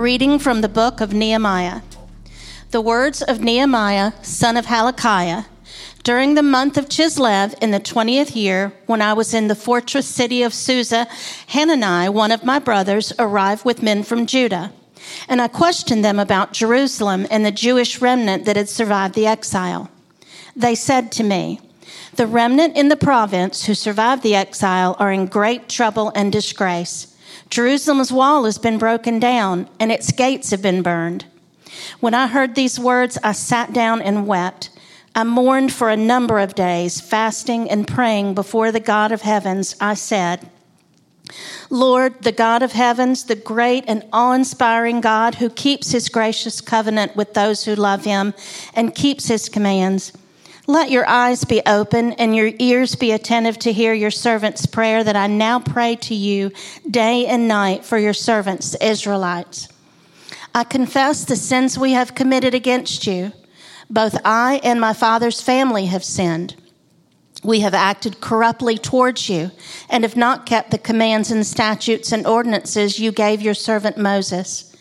Reading from the book of Nehemiah. The words of Nehemiah, son of Hacaliah. During the month of Chislev in the 20th year, when I was in the fortress city of Susa, Hanani, one of my brothers, arrived with men from Judah. And I questioned them about Jerusalem and the Jewish remnant that had survived the exile. They said to me, The remnant in the province who survived the exile are in great trouble and disgrace. Jerusalem's wall has been broken down, and its gates have been burned. When I heard these words, I sat down and wept. I mourned for a number of days, fasting and praying before the God of heavens. I said, Lord, the God of heavens, the great and awe inspiring God who keeps his gracious covenant with those who love him and keeps his commands. Let your eyes be open and your ears be attentive to hear your servant's prayer that I now pray to you day and night for your servants, Israelites. I confess the sins we have committed against you. Both I and my father's family have sinned. We have acted corruptly towards you and have not kept the commands and statutes and ordinances you gave your servant Moses.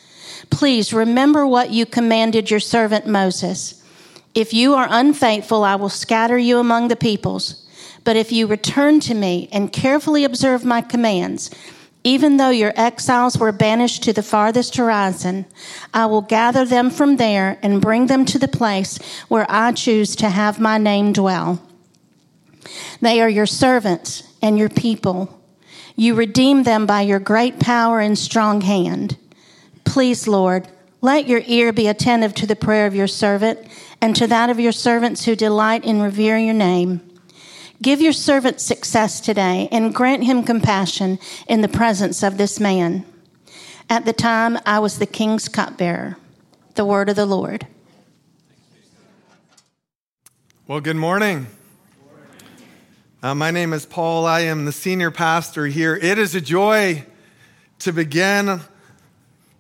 Please remember what you commanded your servant Moses. If you are unfaithful, I will scatter you among the peoples. But if you return to me and carefully observe my commands, even though your exiles were banished to the farthest horizon, I will gather them from there and bring them to the place where I choose to have my name dwell. They are your servants and your people. You redeem them by your great power and strong hand. Please, Lord, let your ear be attentive to the prayer of your servant and to that of your servants who delight in revering your name. Give your servant success today and grant him compassion in the presence of this man. At the time, I was the king's cupbearer. The word of the Lord. Well, good morning. Uh, my name is Paul. I am the senior pastor here. It is a joy to begin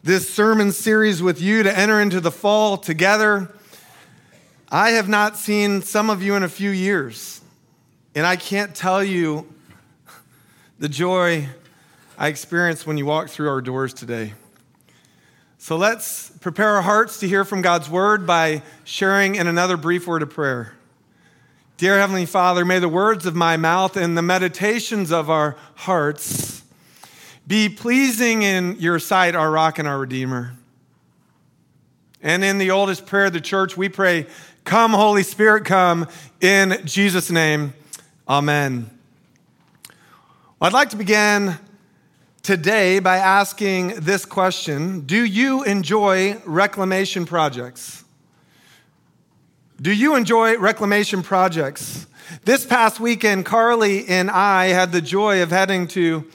this sermon series with you to enter into the fall together. I have not seen some of you in a few years, and I can't tell you the joy I experienced when you walked through our doors today. So let's prepare our hearts to hear from God's word by sharing in another brief word of prayer. Dear Heavenly Father, may the words of my mouth and the meditations of our hearts be pleasing in your sight, our rock and our redeemer. And in the oldest prayer of the church, we pray, Come, Holy Spirit, come in Jesus' name. Amen. I'd like to begin today by asking this question Do you enjoy reclamation projects? Do you enjoy reclamation projects? This past weekend, Carly and I had the joy of heading to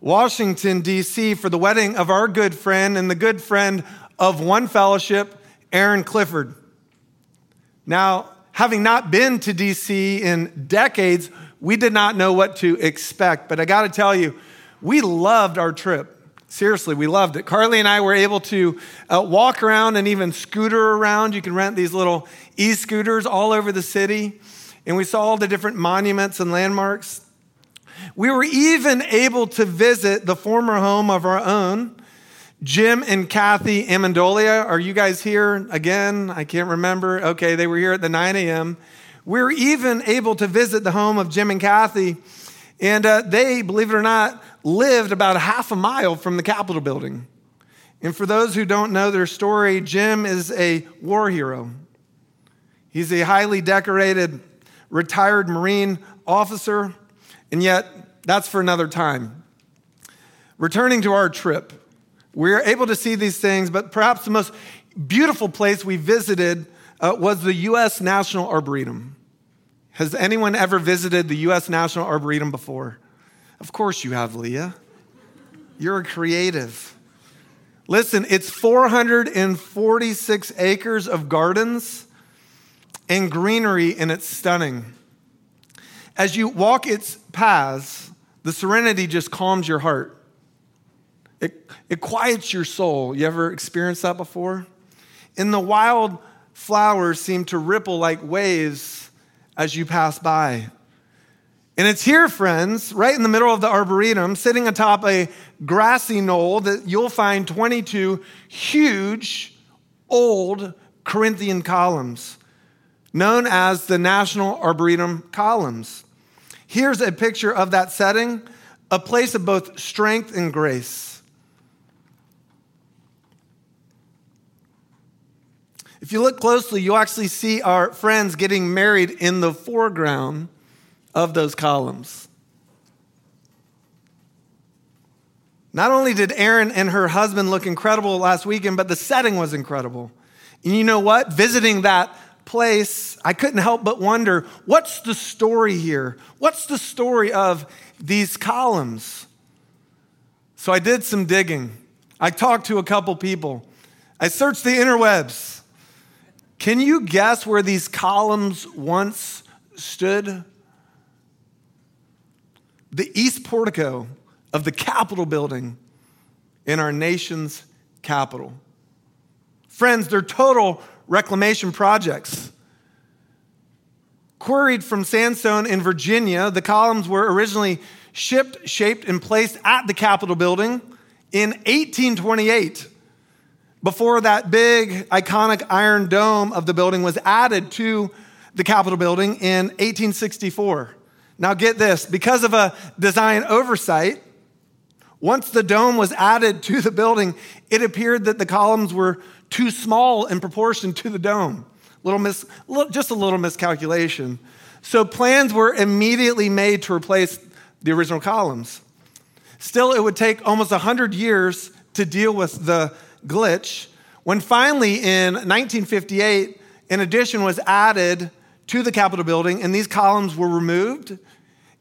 Washington, D.C. for the wedding of our good friend and the good friend of one fellowship, Erin Clifford. Now, having not been to DC in decades, we did not know what to expect. But I got to tell you, we loved our trip. Seriously, we loved it. Carly and I were able to uh, walk around and even scooter around. You can rent these little e scooters all over the city. And we saw all the different monuments and landmarks. We were even able to visit the former home of our own Jim and Kathy Amendolia, are you guys here again? I can't remember. Okay, they were here at the 9 a.m. We are even able to visit the home of Jim and Kathy, and uh, they, believe it or not, lived about half a mile from the Capitol building. And for those who don't know their story, Jim is a war hero. He's a highly decorated retired Marine officer, and yet that's for another time. Returning to our trip, we're able to see these things, but perhaps the most beautiful place we visited uh, was the U.S. National Arboretum. Has anyone ever visited the U.S. National Arboretum before? Of course you have, Leah. You're a creative. Listen, it's 446 acres of gardens and greenery, and it's stunning. As you walk its paths, the serenity just calms your heart. It, it quiets your soul. You ever experienced that before? And the wild flowers seem to ripple like waves as you pass by. And it's here, friends, right in the middle of the arboretum, sitting atop a grassy knoll that you'll find 22 huge, old Corinthian columns known as the National Arboretum columns. Here's a picture of that setting, a place of both strength and grace. If you look closely, you'll actually see our friends getting married in the foreground of those columns. Not only did Erin and her husband look incredible last weekend, but the setting was incredible. And you know what? Visiting that place, I couldn't help but wonder what's the story here? What's the story of these columns? So I did some digging. I talked to a couple people. I searched the interwebs. Can you guess where these columns once stood? The east portico of the Capitol building in our nation's capital. Friends, they're total reclamation projects. Quarried from sandstone in Virginia, the columns were originally shipped, shaped, and placed at the Capitol building in 1828 before that big, iconic iron dome of the building was added to the Capitol building in 1864. Now, get this because of a design oversight, once the dome was added to the building, it appeared that the columns were too small in proportion to the dome. Little mis, just a little miscalculation. So plans were immediately made to replace the original columns. Still, it would take almost 100 years to deal with the glitch when finally in 1958, an addition was added to the Capitol building, and these columns were removed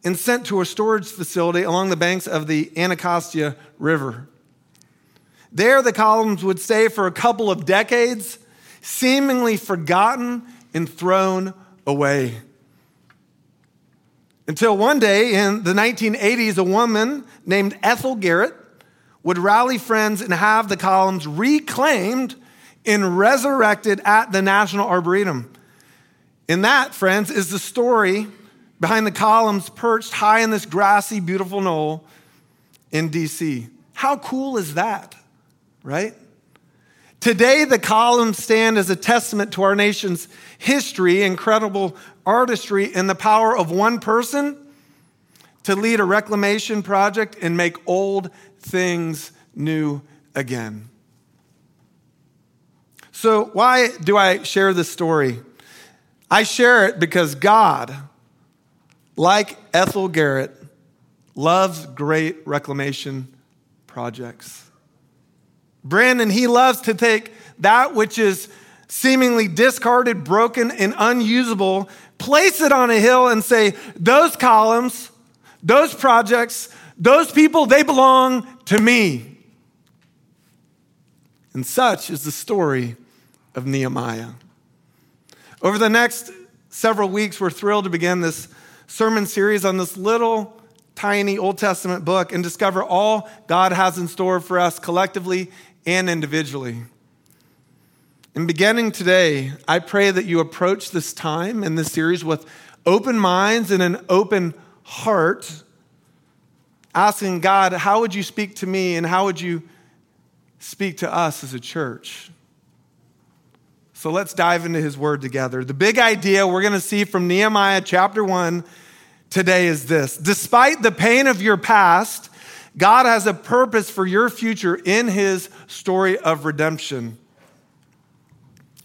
and sent to a storage facility along the banks of the Anacostia River. There, the columns would stay for a couple of decades, seemingly forgotten and thrown away. Until one day in the 1980s, a woman named Ethel Garrett would rally friends and have the columns reclaimed and resurrected at the National Arboretum. And that, friends, is the story behind the columns perched high in this grassy, beautiful knoll in DC. How cool is that? right? Today, the columns stand as a testament to our nation's history, incredible artistry, and the power of one person to lead a reclamation project and make old things new again. So, why do I share this story? I share it because God, like Ethel Garrett, loves great reclamation projects. Brandon, he loves to take that which is seemingly discarded, broken, and unusable, place it on a hill and say, those columns, those projects, those people, they belong to me. And such is the story of Nehemiah. Over the next several weeks, we're thrilled to begin this sermon series on this little tiny Old Testament book and discover all God has in store for us collectively and individually. And beginning today, I pray that you approach this time in this series with open minds and an open heart, asking God, how would you speak to me and how would you speak to us as a church? So let's dive into his word together. The big idea we're going to see from Nehemiah chapter 1 today is this Despite the pain of your past, God has a purpose for your future in his story of redemption.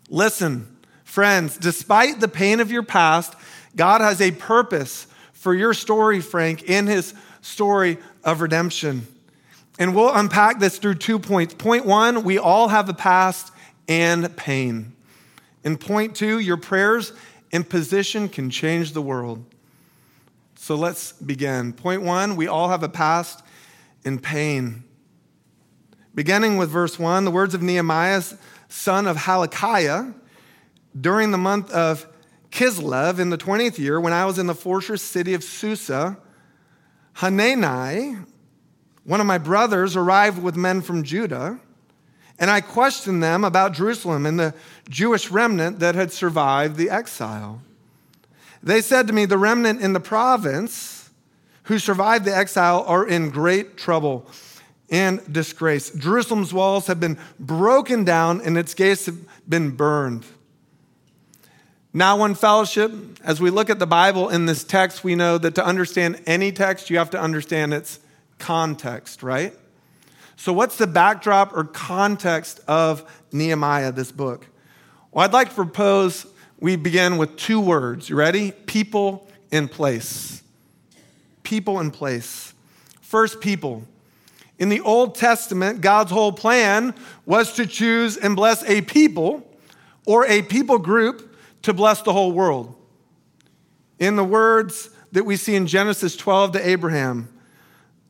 Listen, friends, despite the pain of your past, God has a purpose for your story, Frank, in his story of redemption. And we'll unpack this through two points. Point one, we all have a past and pain. And point two, your prayers and position can change the world. So let's begin. Point one, we all have a past and pain. Beginning with verse 1, the words of Nehemiah, son of Hacaliah, during the month of Kislev in the 20th year, when I was in the fortress city of Susa, Hanani, one of my brothers, arrived with men from Judah, and I questioned them about Jerusalem and the Jewish remnant that had survived the exile. They said to me, The remnant in the province, who survived the exile are in great trouble. and disgrace. Jerusalem's walls have been broken down and its gates have been burned. Now, one fellowship, as we look at the Bible in this text, we know that to understand any text, you have to understand its context, right? So, what's the backdrop or context of Nehemiah, this book? Well, I'd like to propose we begin with two words. You ready? People in place. People in place. First, people. In the Old Testament, God's whole plan was to choose and bless a people or a people group to bless the whole world. In the words that we see in Genesis 12 to Abraham,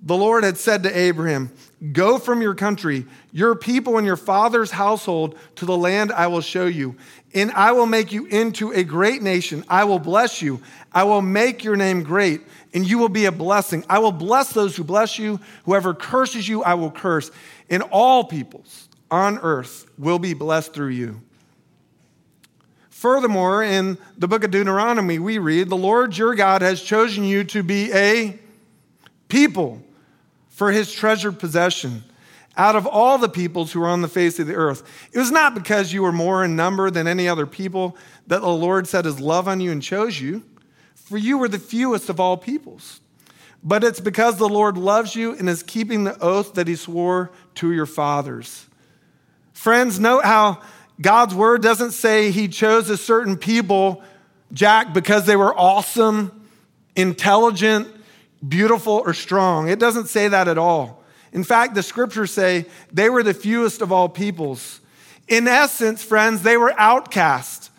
the Lord had said to Abraham, Go from your country, your people, and your father's household to the land I will show you. And I will make you into a great nation. I will bless you. I will make your name great, and you will be a blessing. I will bless those who bless you. Whoever curses you, I will curse. And all peoples on earth will be blessed through you. Furthermore, in the book of Deuteronomy, we read, The Lord your God has chosen you to be a people for his treasured possession out of all the peoples who are on the face of the earth. It was not because you were more in number than any other people that the Lord set his love on you and chose you, for you were the fewest of all peoples. But it's because the Lord loves you and is keeping the oath that he swore to your fathers. Friends, note how God's word doesn't say he chose a certain people, Jack, because they were awesome, intelligent, beautiful, or strong. It doesn't say that at all. In fact, the scriptures say they were the fewest of all peoples. In essence, friends, they were outcast.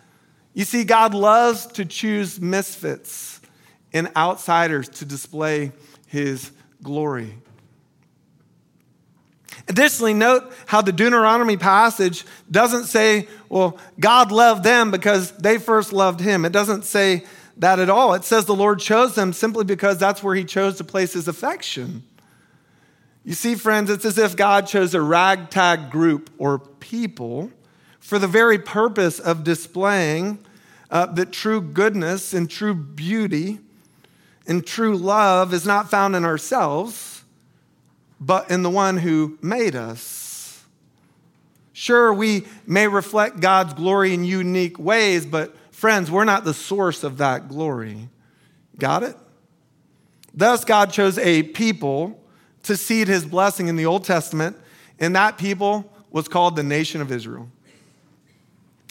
You see, God loves to choose misfits and outsiders to display his glory. Additionally, note how the Deuteronomy passage doesn't say, well, God loved them because they first loved him. It doesn't say that at all. It says the Lord chose them simply because that's where he chose to place his affection. You see, friends, it's as if God chose a ragtag group or people for the very purpose of displaying uh, that true goodness and true beauty and true love is not found in ourselves but in the one who made us. Sure, we may reflect God's glory in unique ways, but friends, we're not the source of that glory. Got it? Thus, God chose a people to seed his blessing in the Old Testament, and that people was called the nation of Israel.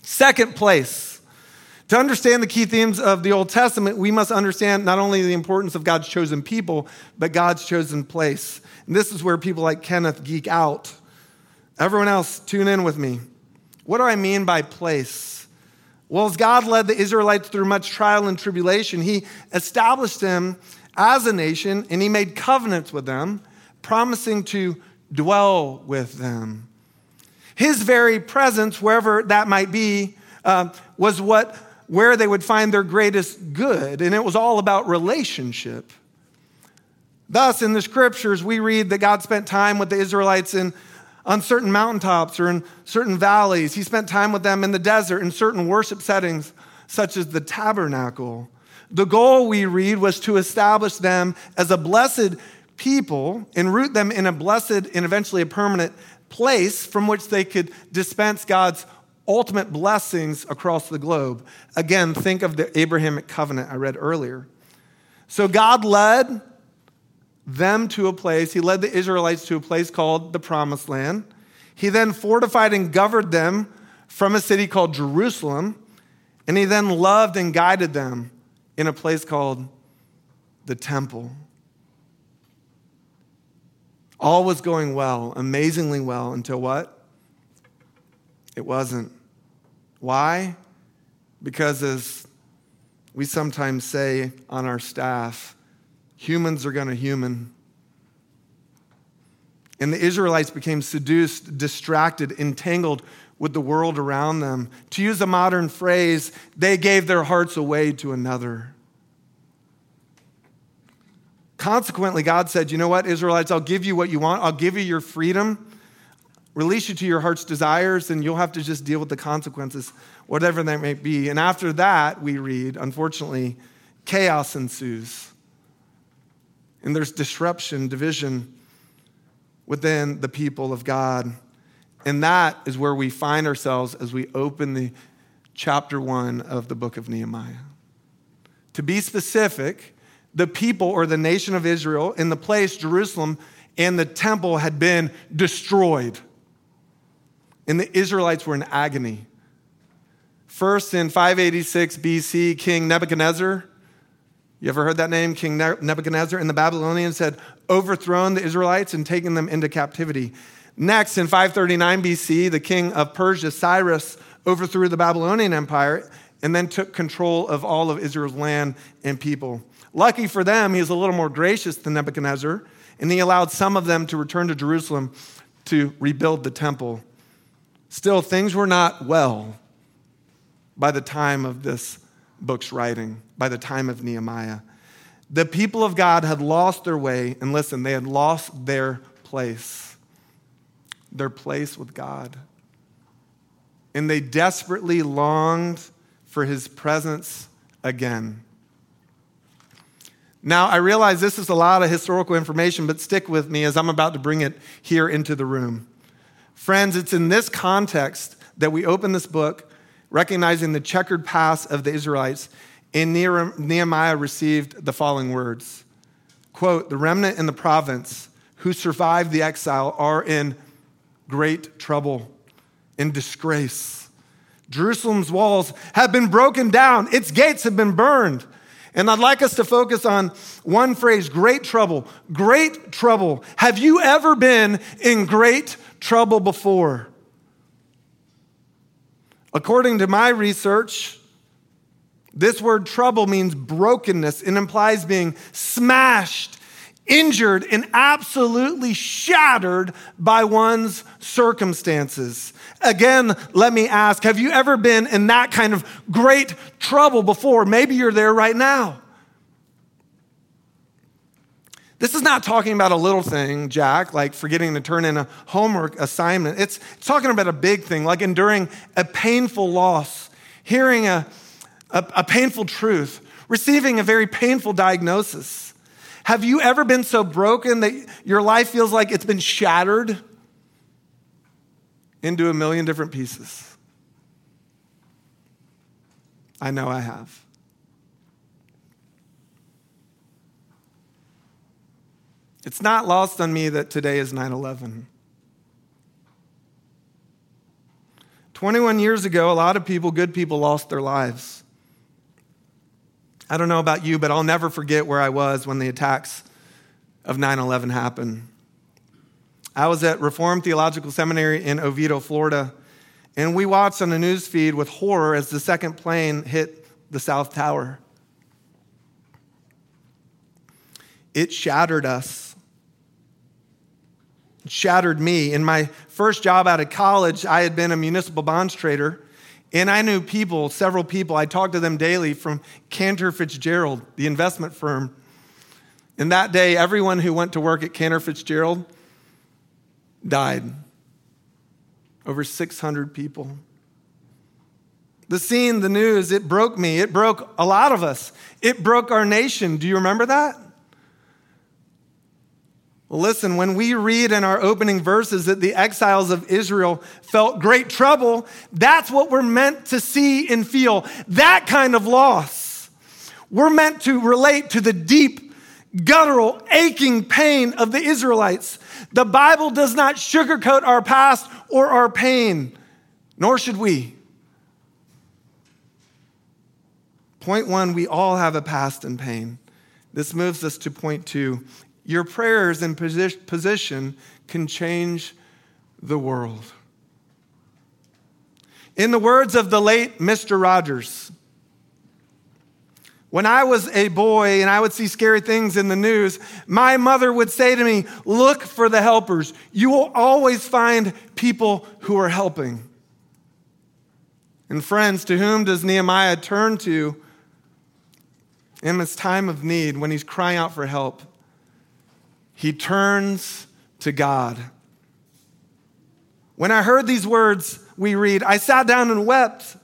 Second place, to understand the key themes of the Old Testament, we must understand not only the importance of God's chosen people, but God's chosen place. And this is where people like Kenneth geek out. Everyone else, tune in with me. What do I mean by place? Well, as God led the Israelites through much trial and tribulation, He established them as a nation and He made covenants with them, promising to dwell with them. His very presence, wherever that might be, uh, was what where they would find their greatest good, and it was all about relationship. Thus, in the scriptures, we read that God spent time with the Israelites in, on certain mountaintops or in certain valleys. He spent time with them in the desert in certain worship settings, such as the tabernacle. The goal, we read, was to establish them as a blessed people and root them in a blessed and eventually a permanent place from which they could dispense God's ultimate blessings across the globe. Again, think of the Abrahamic covenant I read earlier. So God led them to a place, he led the Israelites to a place called the Promised Land. He then fortified and governed them from a city called Jerusalem. And he then loved and guided them in a place called the temple. All was going well, amazingly well, until what? It wasn't. Why? Because, as we sometimes say on our staff, Humans are going to human. And the Israelites became seduced, distracted, entangled with the world around them. To use a modern phrase, they gave their hearts away to another. Consequently, God said, You know what, Israelites, I'll give you what you want, I'll give you your freedom, release you to your heart's desires, and you'll have to just deal with the consequences, whatever that may be. And after that, we read, unfortunately, chaos ensues and there's disruption, division within the people of God. And that is where we find ourselves as we open the chapter one of the book of Nehemiah. To be specific, the people or the nation of Israel in the place, Jerusalem, and the temple had been destroyed. And the Israelites were in agony. First, in 586 BC, King Nebuchadnezzar, you ever heard that name, King Nebuchadnezzar? And the Babylonians had overthrown the Israelites and taken them into captivity. Next, in 539 BC, the king of Persia, Cyrus, overthrew the Babylonian Empire and then took control of all of Israel's land and people. Lucky for them, he was a little more gracious than Nebuchadnezzar, and he allowed some of them to return to Jerusalem to rebuild the temple. Still, things were not well by the time of this book's writing, by the time of Nehemiah. The people of God had lost their way, and listen, they had lost their place, their place with God. And they desperately longed for his presence again. Now, I realize this is a lot of historical information, but stick with me as I'm about to bring it here into the room. Friends, it's in this context that we open this book, recognizing the checkered past of the Israelites, and Nehemiah received the following words quote, The remnant in the province who survived the exile are in great trouble, in disgrace. Jerusalem's walls have been broken down, its gates have been burned. And I'd like us to focus on one phrase great trouble. Great trouble. Have you ever been in great trouble before? According to my research, this word trouble means brokenness. It implies being smashed, injured, and absolutely shattered by one's circumstances. Again, let me ask have you ever been in that kind of great trouble before? Maybe you're there right now. This is not talking about a little thing, Jack, like forgetting to turn in a homework assignment. It's, it's talking about a big thing, like enduring a painful loss, hearing a, a, a painful truth, receiving a very painful diagnosis. Have you ever been so broken that your life feels like it's been shattered? into a million different pieces. I know I have. It's not lost on me that today is 9 11. 21 years ago, a lot of people, good people, lost their lives. I don't know about you, but I'll never forget where I was when the attacks of 9 11 happened. I was at Reformed Theological Seminary in Oviedo, Florida, and we watched on the news feed with horror as the second plane hit the South Tower. It shattered us. Shattered me. In my first job out of college, I had been a municipal bonds trader, and I knew people, several people, I talked to them daily from Cantor Fitzgerald, the investment firm. And that day, everyone who went to work at Cantor Fitzgerald died. Over 600 people. The scene, the news, it broke me. It broke a lot of us. It broke our nation. Do you remember that? Listen, when we read in our opening verses that the exiles of Israel felt great trouble, that's what we're meant to see and feel. That kind of loss. We're meant to relate to the deep, guttural, aching pain of the Israelites the Bible does not sugarcoat our past or our pain, nor should we. Point one, we all have a past and pain. This moves us to point two. Your prayers and position can change the world. In the words of the late Mr. Rogers, when I was a boy and I would see scary things in the news, my mother would say to me, Look for the helpers. You will always find people who are helping. And friends, to whom does Nehemiah turn to in this time of need when he's crying out for help? He turns to God. When I heard these words we read, I sat down and wept.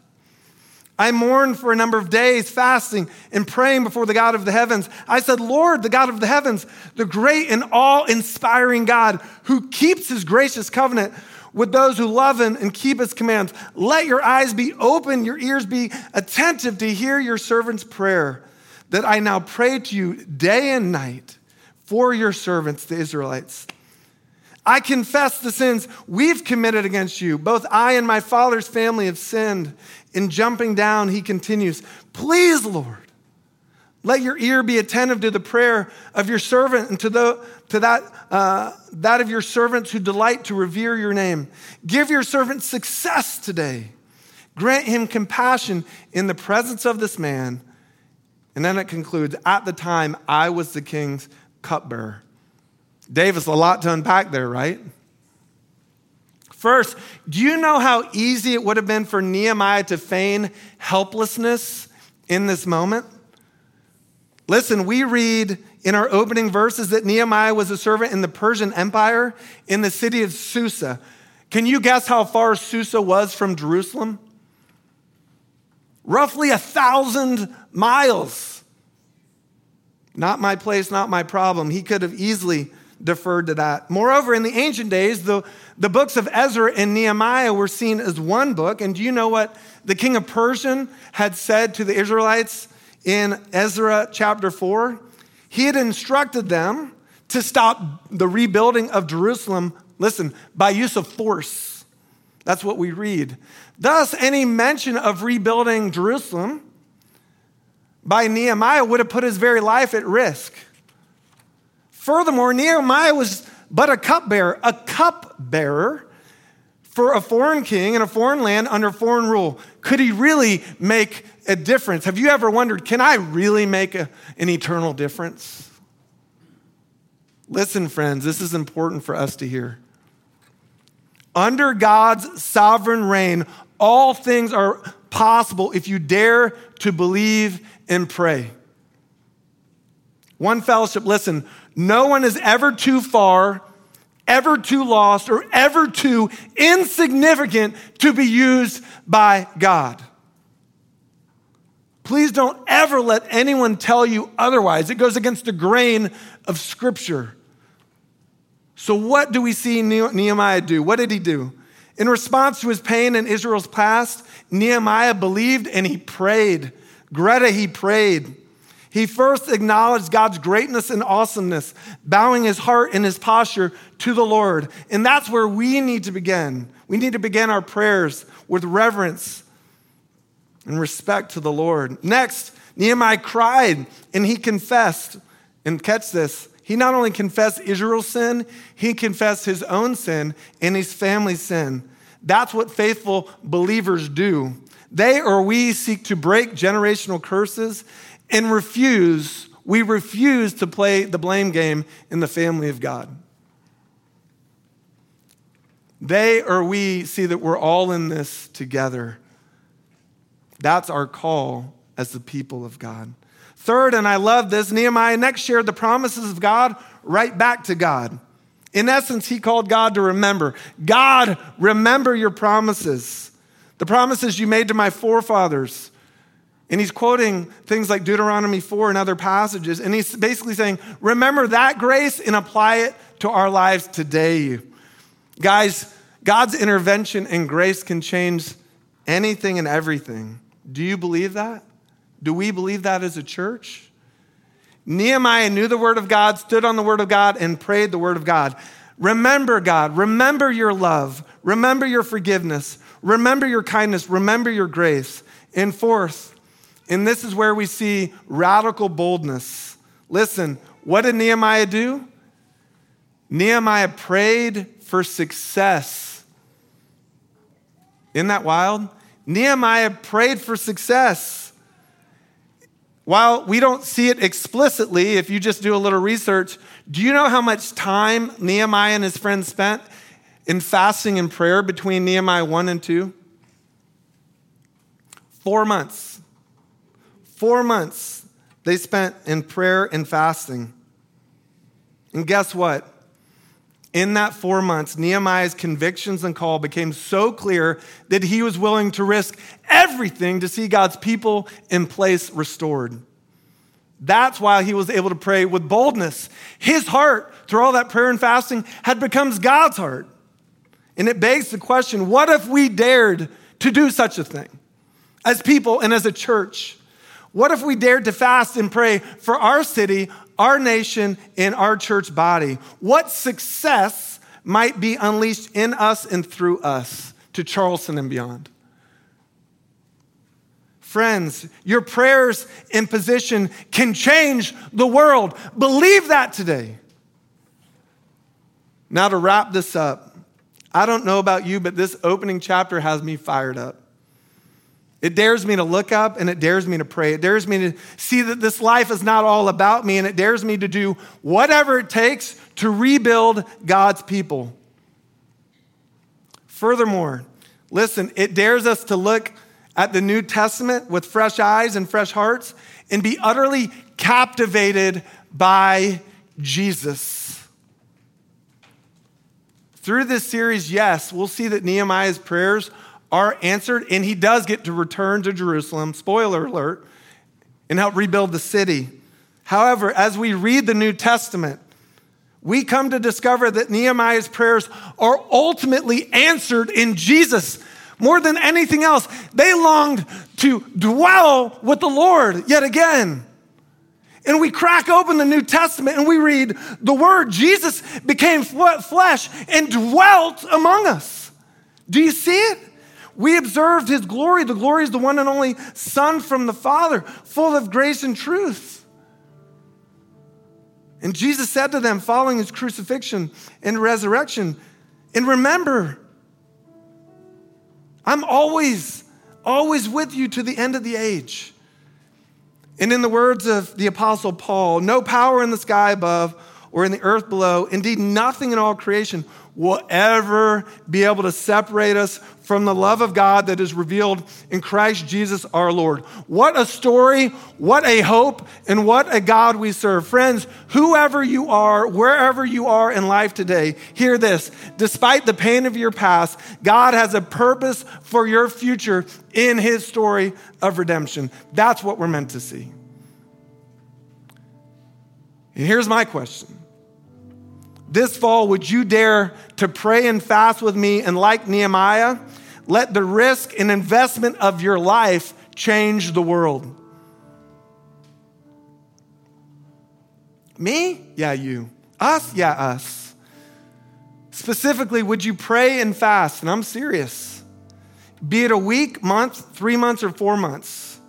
I mourned for a number of days, fasting and praying before the God of the heavens. I said, Lord, the God of the heavens, the great and awe inspiring God who keeps his gracious covenant with those who love him and keep his commands. Let your eyes be open, your ears be attentive to hear your servant's prayer, that I now pray to you day and night for your servants, the Israelites. I confess the sins we've committed against you. Both I and my father's family have sinned. In jumping down, he continues, Please, Lord, let your ear be attentive to the prayer of your servant and to, the, to that, uh, that of your servants who delight to revere your name. Give your servant success today. Grant him compassion in the presence of this man. And then it concludes At the time, I was the king's cupbearer. Davis, a lot to unpack there, right? First, do you know how easy it would have been for Nehemiah to feign helplessness in this moment? Listen, we read in our opening verses that Nehemiah was a servant in the Persian Empire in the city of Susa. Can you guess how far Susa was from Jerusalem? Roughly a thousand miles. Not my place, not my problem. He could have easily deferred to that. Moreover, in the ancient days, the, the books of Ezra and Nehemiah were seen as one book. And do you know what the king of Persia had said to the Israelites in Ezra chapter 4? He had instructed them to stop the rebuilding of Jerusalem, listen, by use of force. That's what we read. Thus, any mention of rebuilding Jerusalem by Nehemiah would have put his very life at risk. Furthermore, Nehemiah was but a cupbearer, a cupbearer for a foreign king in a foreign land under foreign rule. Could he really make a difference? Have you ever wondered, can I really make a, an eternal difference? Listen, friends, this is important for us to hear. Under God's sovereign reign, all things are possible if you dare to believe and pray. One fellowship, listen, no one is ever too far, ever too lost, or ever too insignificant to be used by God. Please don't ever let anyone tell you otherwise. It goes against the grain of Scripture. So, what do we see Nehemiah do? What did he do? In response to his pain in Israel's past, Nehemiah believed and he prayed. Greta, he prayed. He first acknowledged God's greatness and awesomeness, bowing his heart and his posture to the Lord. And that's where we need to begin. We need to begin our prayers with reverence and respect to the Lord. Next, Nehemiah cried and he confessed. And catch this, he not only confessed Israel's sin, he confessed his own sin and his family's sin. That's what faithful believers do. They or we seek to break generational curses and refuse, we refuse to play the blame game in the family of God. They or we see that we're all in this together. That's our call as the people of God. Third, and I love this, Nehemiah next shared the promises of God right back to God. In essence, he called God to remember. God, remember your promises. The promises you made to my forefathers. And he's quoting things like Deuteronomy 4 and other passages. And he's basically saying, remember that grace and apply it to our lives today. Guys, God's intervention and grace can change anything and everything. Do you believe that? Do we believe that as a church? Nehemiah knew the word of God, stood on the word of God, and prayed the word of God. Remember, God, remember your love, remember your forgiveness, remember your kindness, remember your grace. And fourth, and this is where we see radical boldness. Listen, what did Nehemiah do? Nehemiah prayed for success. Isn't that wild? Nehemiah prayed for success. While we don't see it explicitly, if you just do a little research, do you know how much time Nehemiah and his friends spent in fasting and prayer between Nehemiah 1 and 2? Four months. Four months they spent in prayer and fasting. And guess what? In that four months, Nehemiah's convictions and call became so clear that he was willing to risk everything to see God's people in place restored. That's why he was able to pray with boldness. His heart, through all that prayer and fasting, had become God's heart. And it begs the question what if we dared to do such a thing as people and as a church? What if we dared to fast and pray for our city, our nation, in our church body? What success might be unleashed in us and through us to Charleston and beyond? Friends, your prayers and position can change the world. Believe that today. Now, to wrap this up, I don't know about you, but this opening chapter has me fired up. It dares me to look up and it dares me to pray. It dares me to see that this life is not all about me and it dares me to do whatever it takes to rebuild God's people. Furthermore, listen, it dares us to look at the New Testament with fresh eyes and fresh hearts and be utterly captivated by Jesus. Through this series, yes, we'll see that Nehemiah's prayers are answered and he does get to return to Jerusalem, spoiler alert, and help rebuild the city. However, as we read the New Testament, we come to discover that Nehemiah's prayers are ultimately answered in Jesus more than anything else. They longed to dwell with the Lord yet again. And we crack open the New Testament and we read the word Jesus became flesh and dwelt among us. Do you see it? We observed his glory. The glory is the one and only Son from the Father, full of grace and truth. And Jesus said to them, following his crucifixion and resurrection, and remember, I'm always, always with you to the end of the age. And in the words of the Apostle Paul, no power in the sky above or in the earth below, indeed, nothing in all creation will ever be able to separate us from the love of God that is revealed in Christ Jesus our Lord. What a story, what a hope, and what a God we serve. Friends, whoever you are, wherever you are in life today, hear this. Despite the pain of your past, God has a purpose for your future in his story of redemption. That's what we're meant to see. And here's my question this fall, would you dare to pray and fast with me and, like Nehemiah, let the risk and investment of your life change the world? Me? Yeah, you. Us? Yeah, us. Specifically, would you pray and fast? And I'm serious. Be it a week, month, three months, or four months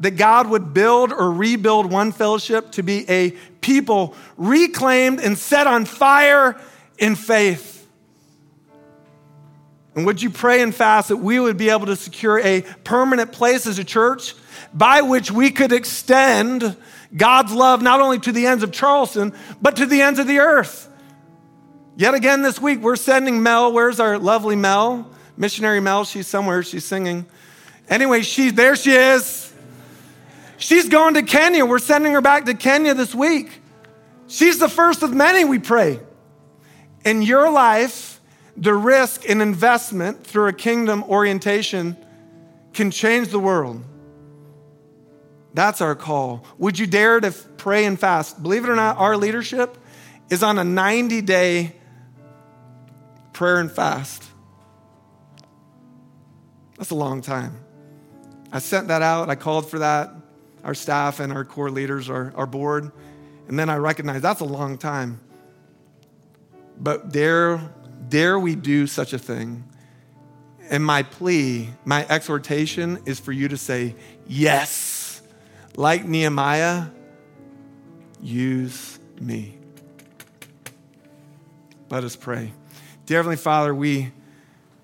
that God would build or rebuild one fellowship to be a people reclaimed and set on fire in faith. And would you pray and fast that we would be able to secure a permanent place as a church by which we could extend God's love not only to the ends of Charleston, but to the ends of the earth? Yet again this week, we're sending Mel. Where's our lovely Mel? Missionary Mel, she's somewhere, she's singing. Anyway, she, there she is. She's going to Kenya. We're sending her back to Kenya this week. She's the first of many, we pray. In your life, the risk and investment through a kingdom orientation can change the world. That's our call. Would you dare to pray and fast? Believe it or not, our leadership is on a 90 day prayer and fast. That's a long time. I sent that out, I called for that our staff and our core leaders, our, our board. And then I recognize that's a long time. But dare, dare we do such a thing? And my plea, my exhortation is for you to say, Yes, like Nehemiah, use me. Let us pray. Dear Heavenly Father, we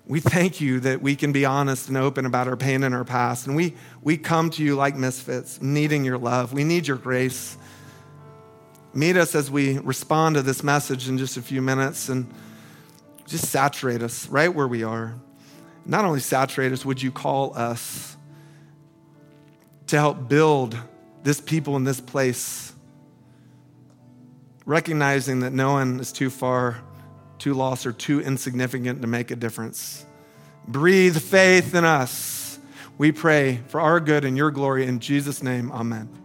we thank you that we can be honest and open about our pain and our past. And we, we come to you like misfits, needing your love. We need your grace. Meet us as we respond to this message in just a few minutes and just saturate us right where we are. Not only saturate us, would you call us to help build this people in this place, recognizing that no one is too far too lost, or too insignificant to make a difference. Breathe faith in us. We pray for our good and your glory. In Jesus' name, amen.